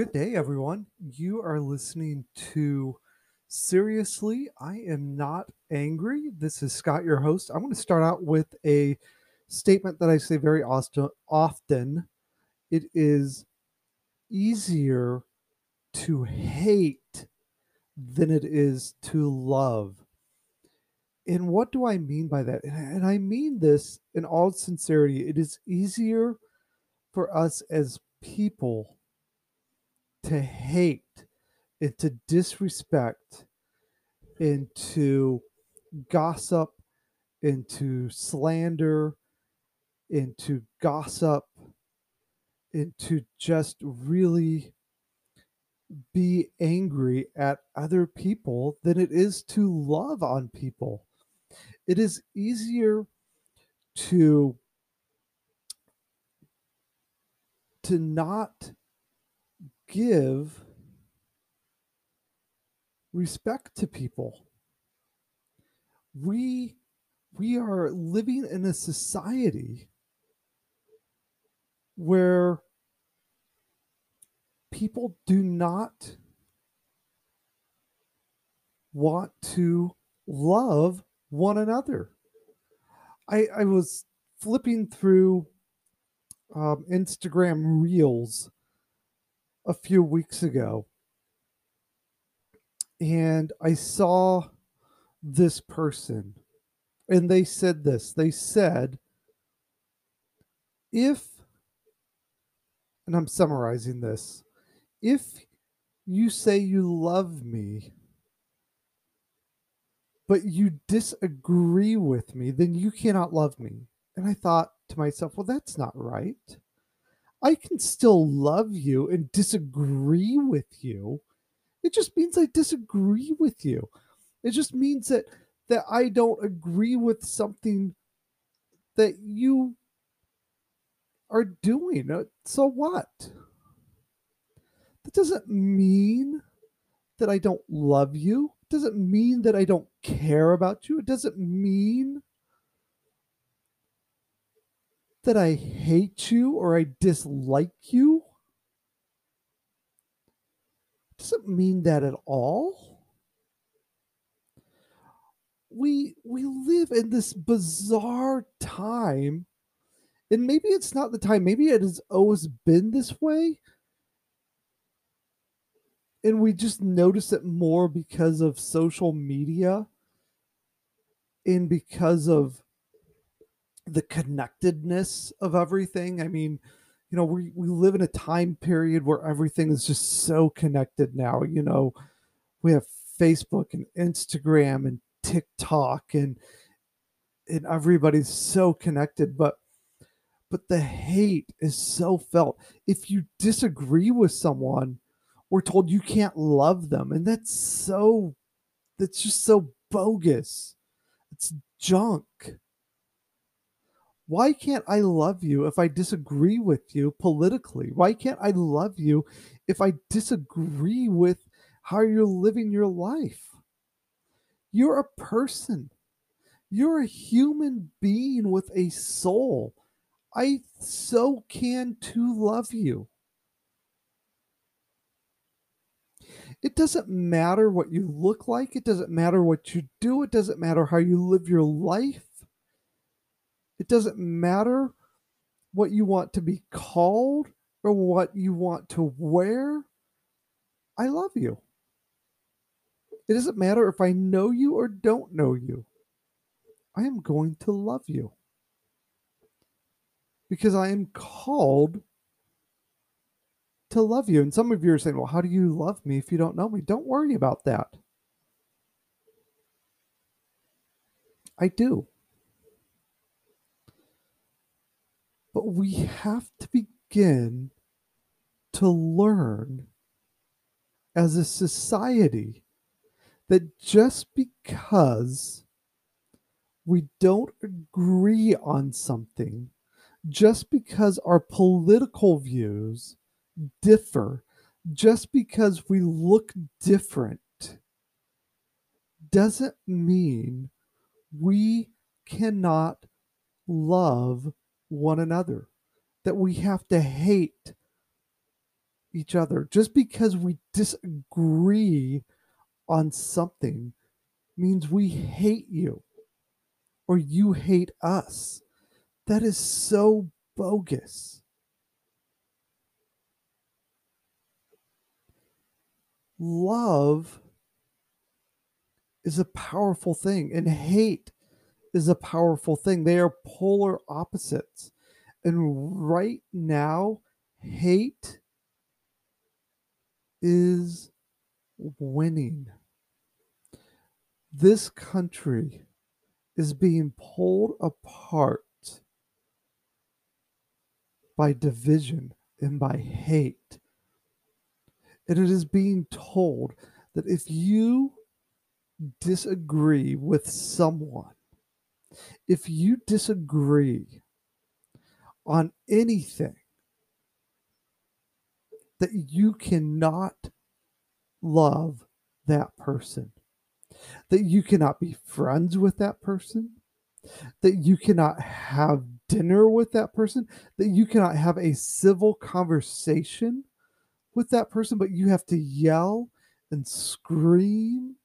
Good day, everyone. You are listening to Seriously, I Am Not Angry. This is Scott, your host. I'm going to start out with a statement that I say very often. It is easier to hate than it is to love. And what do I mean by that? And I mean this in all sincerity. It is easier for us as people to hate and to disrespect and to gossip and to slander and to gossip and to just really be angry at other people than it is to love on people. It is easier to to not give respect to people. We we are living in a society where people do not want to love one another. I, I was flipping through um, Instagram Reels a few weeks ago. And I saw this person and they said this. They said if and I'm summarizing this if you say you love me but you disagree with me then you cannot love me. And I thought to myself well that's not right I can still love you and disagree with you. It just means I disagree with you. It just means that that I don't agree with something that you are doing. Uh, so what? That doesn't mean that I don't love you. It doesn't mean that I don't care about you. It doesn't mean that I hate you or I dislike you doesn't mean that at all. We we live in this bizarre time and maybe it's not the time maybe it has always been this way and we just notice it more because of social media and because of the connectedness of everything. I mean, you know, we, we live in a time period where everything is just so connected now. You know, we have Facebook and Instagram and TikTok and and everybody's so connected, but but the hate is so felt. If you disagree with someone, we're told you can't love them. And that's so that's just so bogus. It's junk. Why can't I love you if I disagree with you politically? Why can't I love you if I disagree with how you're living your life? You're a person. You're a human being with a soul. I so can to love you. It doesn't matter what you look like. It doesn't matter what you do. It doesn't matter how you live your life. It doesn't matter what you want to be called or what you want to wear. I love you. It doesn't matter if I know you or don't know you. I am going to love you because I am called to love you. And some of you are saying, well, how do you love me if you don't know me? Don't worry about that. I do. But we have to begin to learn as a society that just because we don't agree on something, just because our political views differ, just because we look different, doesn't mean we cannot love one another, that we have to hate each other. Just because we disagree on something means we hate you or you hate us. That is so bogus. Love is a powerful thing, and hate is a powerful thing. They are polar opposites. And right now, hate is winning. This country is being pulled apart by division and by hate. And it is being told that if you disagree with someone, if you disagree on anything, that you cannot love that person, that you cannot be friends with that person, that you cannot have dinner with that person, that you cannot have a civil conversation with that person, but you have to yell and scream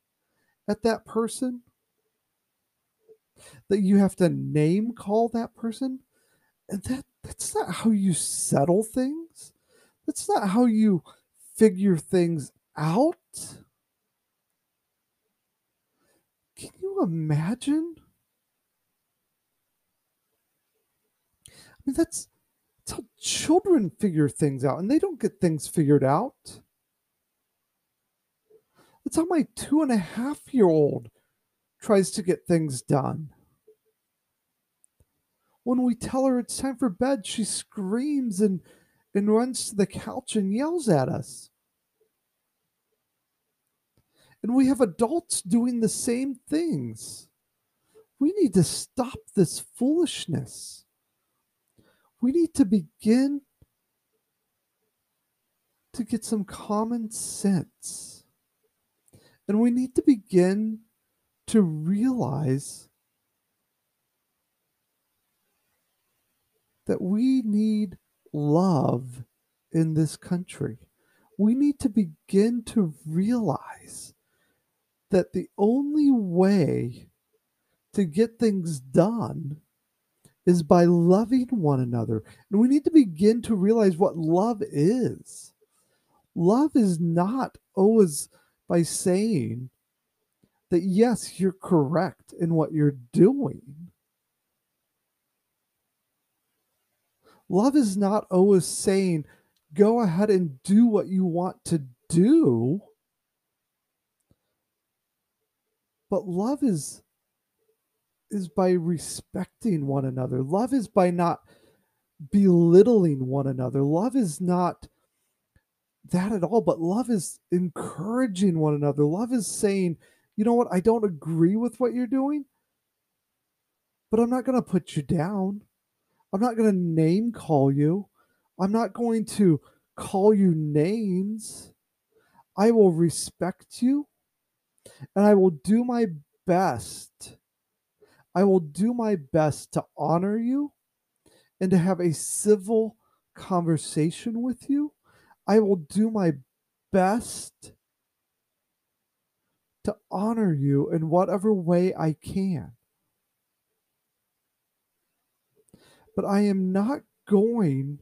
at that person, that you have to name call that person. And that that's not how you settle things. That's not how you figure things out. Can you imagine? I mean, that's, that's how children figure things out, and they don't get things figured out. That's how my two and a half year old tries to get things done. When we tell her it's time for bed, she screams and, and runs to the couch and yells at us. And we have adults doing the same things. We need to stop this foolishness. We need to begin to get some common sense. And we need to begin to realize that we need love in this country. We need to begin to realize that the only way to get things done is by loving one another. And we need to begin to realize what love is. Love is not always by saying that, yes, you're correct in what you're doing. Love is not always saying, go ahead and do what you want to do. But love is is by respecting one another. Love is by not belittling one another. Love is not that at all, but love is encouraging one another. Love is saying, you know what, I don't agree with what you're doing, but I'm not going to put you down. I'm not going to name call you. I'm not going to call you names. I will respect you and I will do my best. I will do my best to honor you and to have a civil conversation with you. I will do my best to honor you in whatever way I can. But I am not going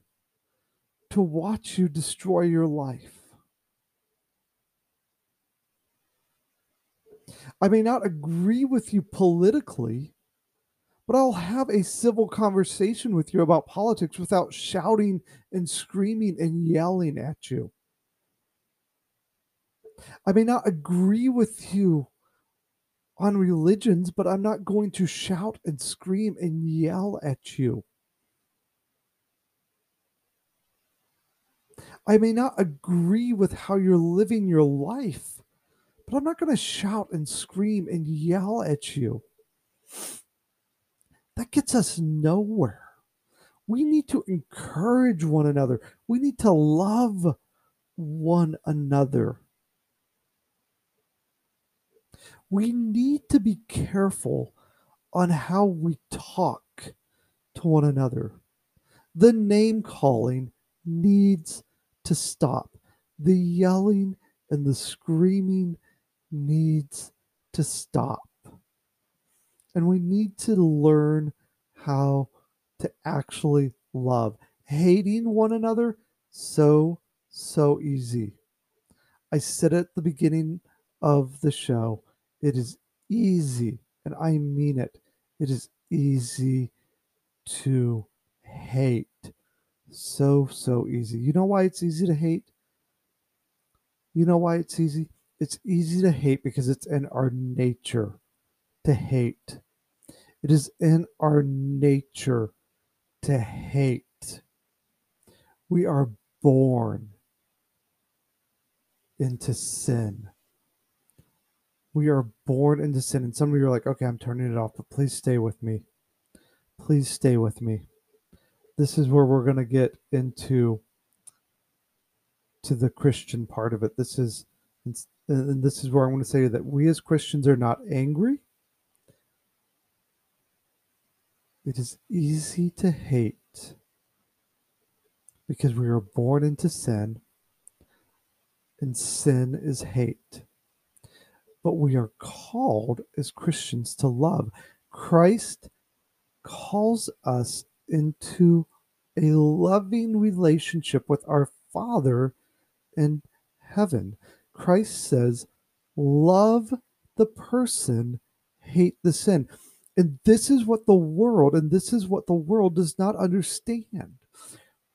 to watch you destroy your life. I may not agree with you politically, but I'll have a civil conversation with you about politics without shouting and screaming and yelling at you. I may not agree with you on religions, but I'm not going to shout and scream and yell at you. I may not agree with how you're living your life, but I'm not going to shout and scream and yell at you. That gets us nowhere. We need to encourage one another. We need to love one another. We need to be careful on how we talk to one another. The name calling needs to stop. The yelling and the screaming needs to stop. And we need to learn how to actually love. Hating one another, so, so easy. I said at the beginning of the show, it is easy, and I mean it. It is easy to hate. So, so easy. You know why it's easy to hate? You know why it's easy? It's easy to hate because it's in our nature to hate. It is in our nature to hate. We are born into sin. We are born into sin. And some of you are like, okay, I'm turning it off, but please stay with me. Please stay with me. This is where we're going to get into to the Christian part of it. This is and this is where I'm going to say that we as Christians are not angry. It is easy to hate because we are born into sin, and sin is hate. But we are called as Christians to love. Christ calls us into a loving relationship with our Father in heaven. Christ says, Love the person, hate the sin. And this is what the world, and this is what the world does not understand.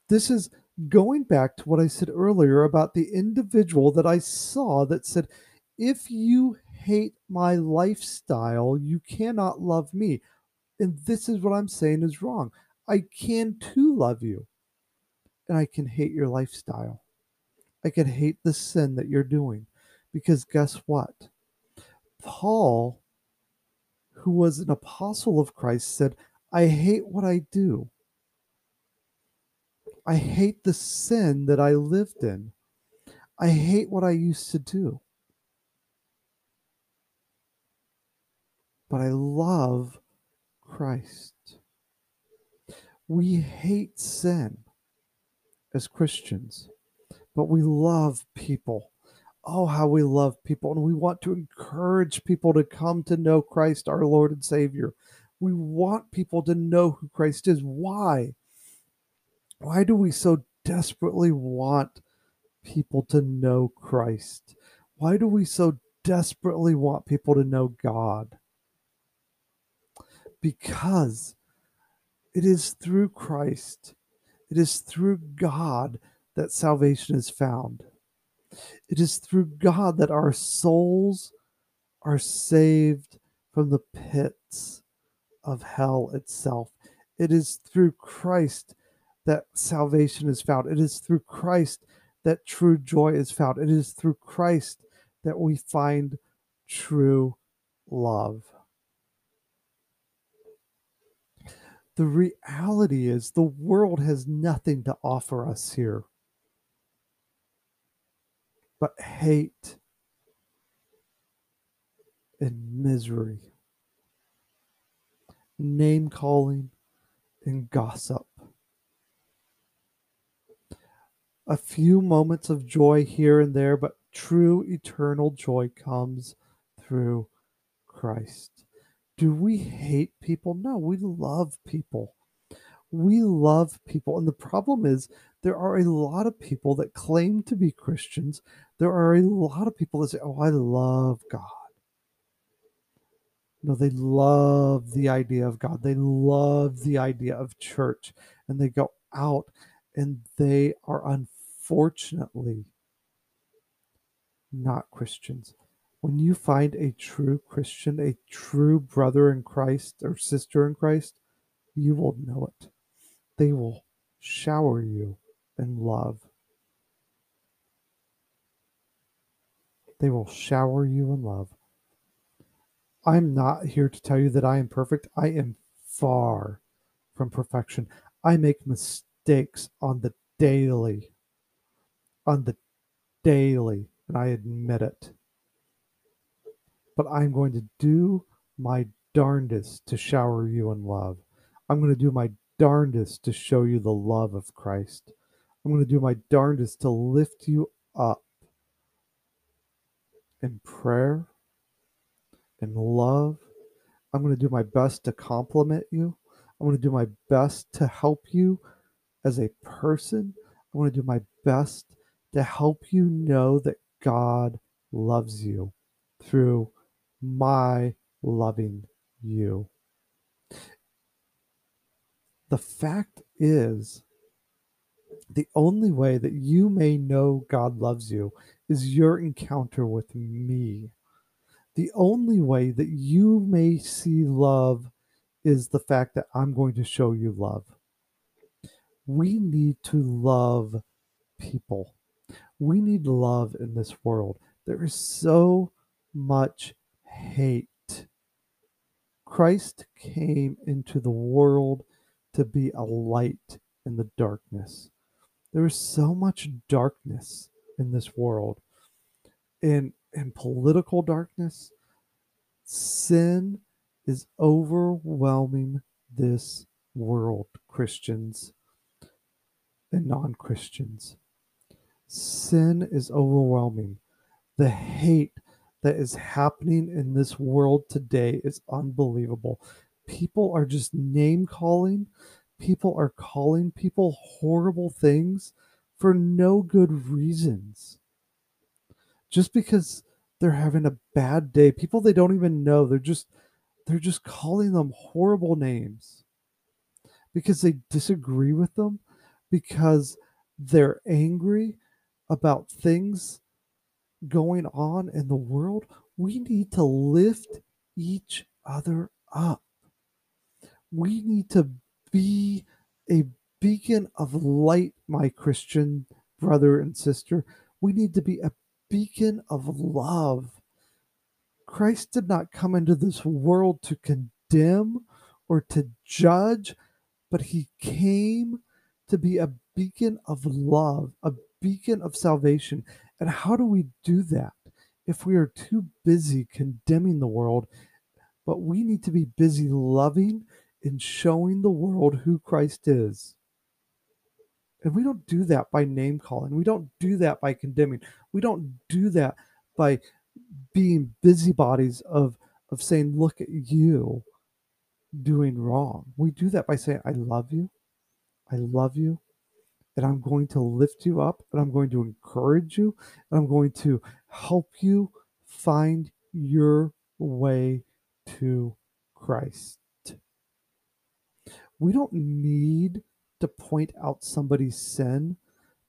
This is going back to what I said earlier about the individual that I saw that said, If you hate my lifestyle, you cannot love me. And this is what I'm saying is wrong. I can too love you, and I can hate your lifestyle. I can hate the sin that you're doing. Because guess what? Paul, who was an apostle of Christ, said, I hate what I do. I hate the sin that I lived in. I hate what I used to do. But I love Christ. We hate sin as Christians but we love people. Oh, how we love people. And we want to encourage people to come to know Christ, our Lord and Savior. We want people to know who Christ is. Why? Why do we so desperately want people to know Christ? Why do we so desperately want people to know God? Because it is through Christ, it is through God that salvation is found. It is through God that our souls are saved from the pits of hell itself. It is through Christ that salvation is found. It is through Christ that true joy is found. It is through Christ that we find true love. The reality is the world has nothing to offer us here but hate and misery, name calling and gossip. A few moments of joy here and there, but true eternal joy comes through Christ. Do we hate people? No, we love people. We love people. And the problem is, there are a lot of people that claim to be Christians. There are a lot of people that say, Oh, I love God. No, they love the idea of God. They love the idea of church. And they go out and they are unfortunately not Christians. When you find a true Christian, a true brother in Christ or sister in Christ, you will know it. They will shower you in love. They will shower you in love. I'm not here to tell you that I am perfect. I am far from perfection. I make mistakes on the daily. On the daily, and I admit it. But I'm going to do my darndest to shower you in love. I'm going to do my darndest to show you the love of Christ. I'm going to do my darndest to lift you up in prayer, in love. I'm going to do my best to compliment you. I'm going to do my best to help you as a person. I want to do my best to help you know that God loves you through my loving you. The fact is, the only way that you may know God loves you is your encounter with me. The only way that you may see love is the fact that I'm going to show you love. We need to love people. We need love in this world. There is so much hate. Christ came into the world to be a light in the darkness. There is so much darkness in this world. In in political darkness, sin is overwhelming this world, Christians and non-Christians. Sin is overwhelming. The hate that is happening in this world today is unbelievable. People are just name calling. People are calling people horrible things for no good reasons. Just because they're having a bad day, people they don't even know, they're just they're just calling them horrible names because they disagree with them, because they're angry about things going on in the world, we need to lift each other up. We need to be a beacon of light, my Christian brother and sister. We need to be a beacon of love. Christ did not come into this world to condemn or to judge, but he came to be a beacon of love, a beacon of salvation. And how do we do that if we are too busy condemning the world? But we need to be busy loving and showing the world who Christ is. And we don't do that by name calling. We don't do that by condemning. We don't do that by being busybodies of of saying, look at you doing wrong. We do that by saying, I love you. I love you and I'm going to lift you up and I'm going to encourage you and I'm going to help you find your way to Christ. We don't need to point out somebody's sin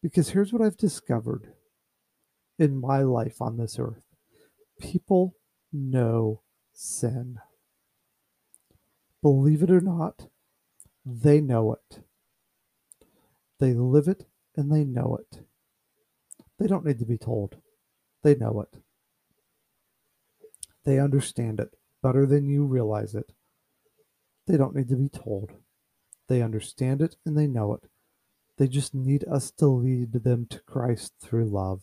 because here's what I've discovered in my life on this earth people know sin. Believe it or not, they know it. They live it and they know it. They don't need to be told. They know it. They understand it better than you realize it. They don't need to be told. They understand it and they know it. They just need us to lead them to Christ through love.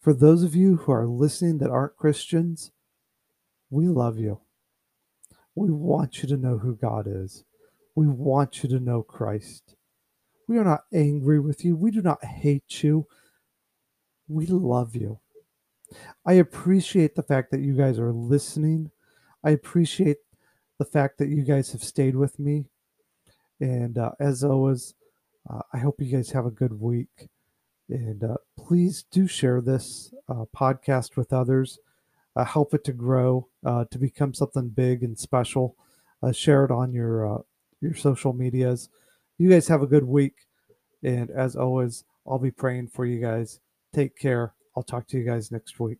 For those of you who are listening that aren't Christians, we love you. We want you to know who God is. We want you to know Christ. We are not angry with you. We do not hate you. We love you. I appreciate the fact that you guys are listening. I appreciate the fact that you guys have stayed with me. And uh, as always, uh, I hope you guys have a good week. And uh, please do share this uh, podcast with others. Uh, help it to grow, uh, to become something big and special. share it on your your social medias. You guys have a good week. And as always, I'll be praying for you guys. Take care. I'll talk to you guys next week.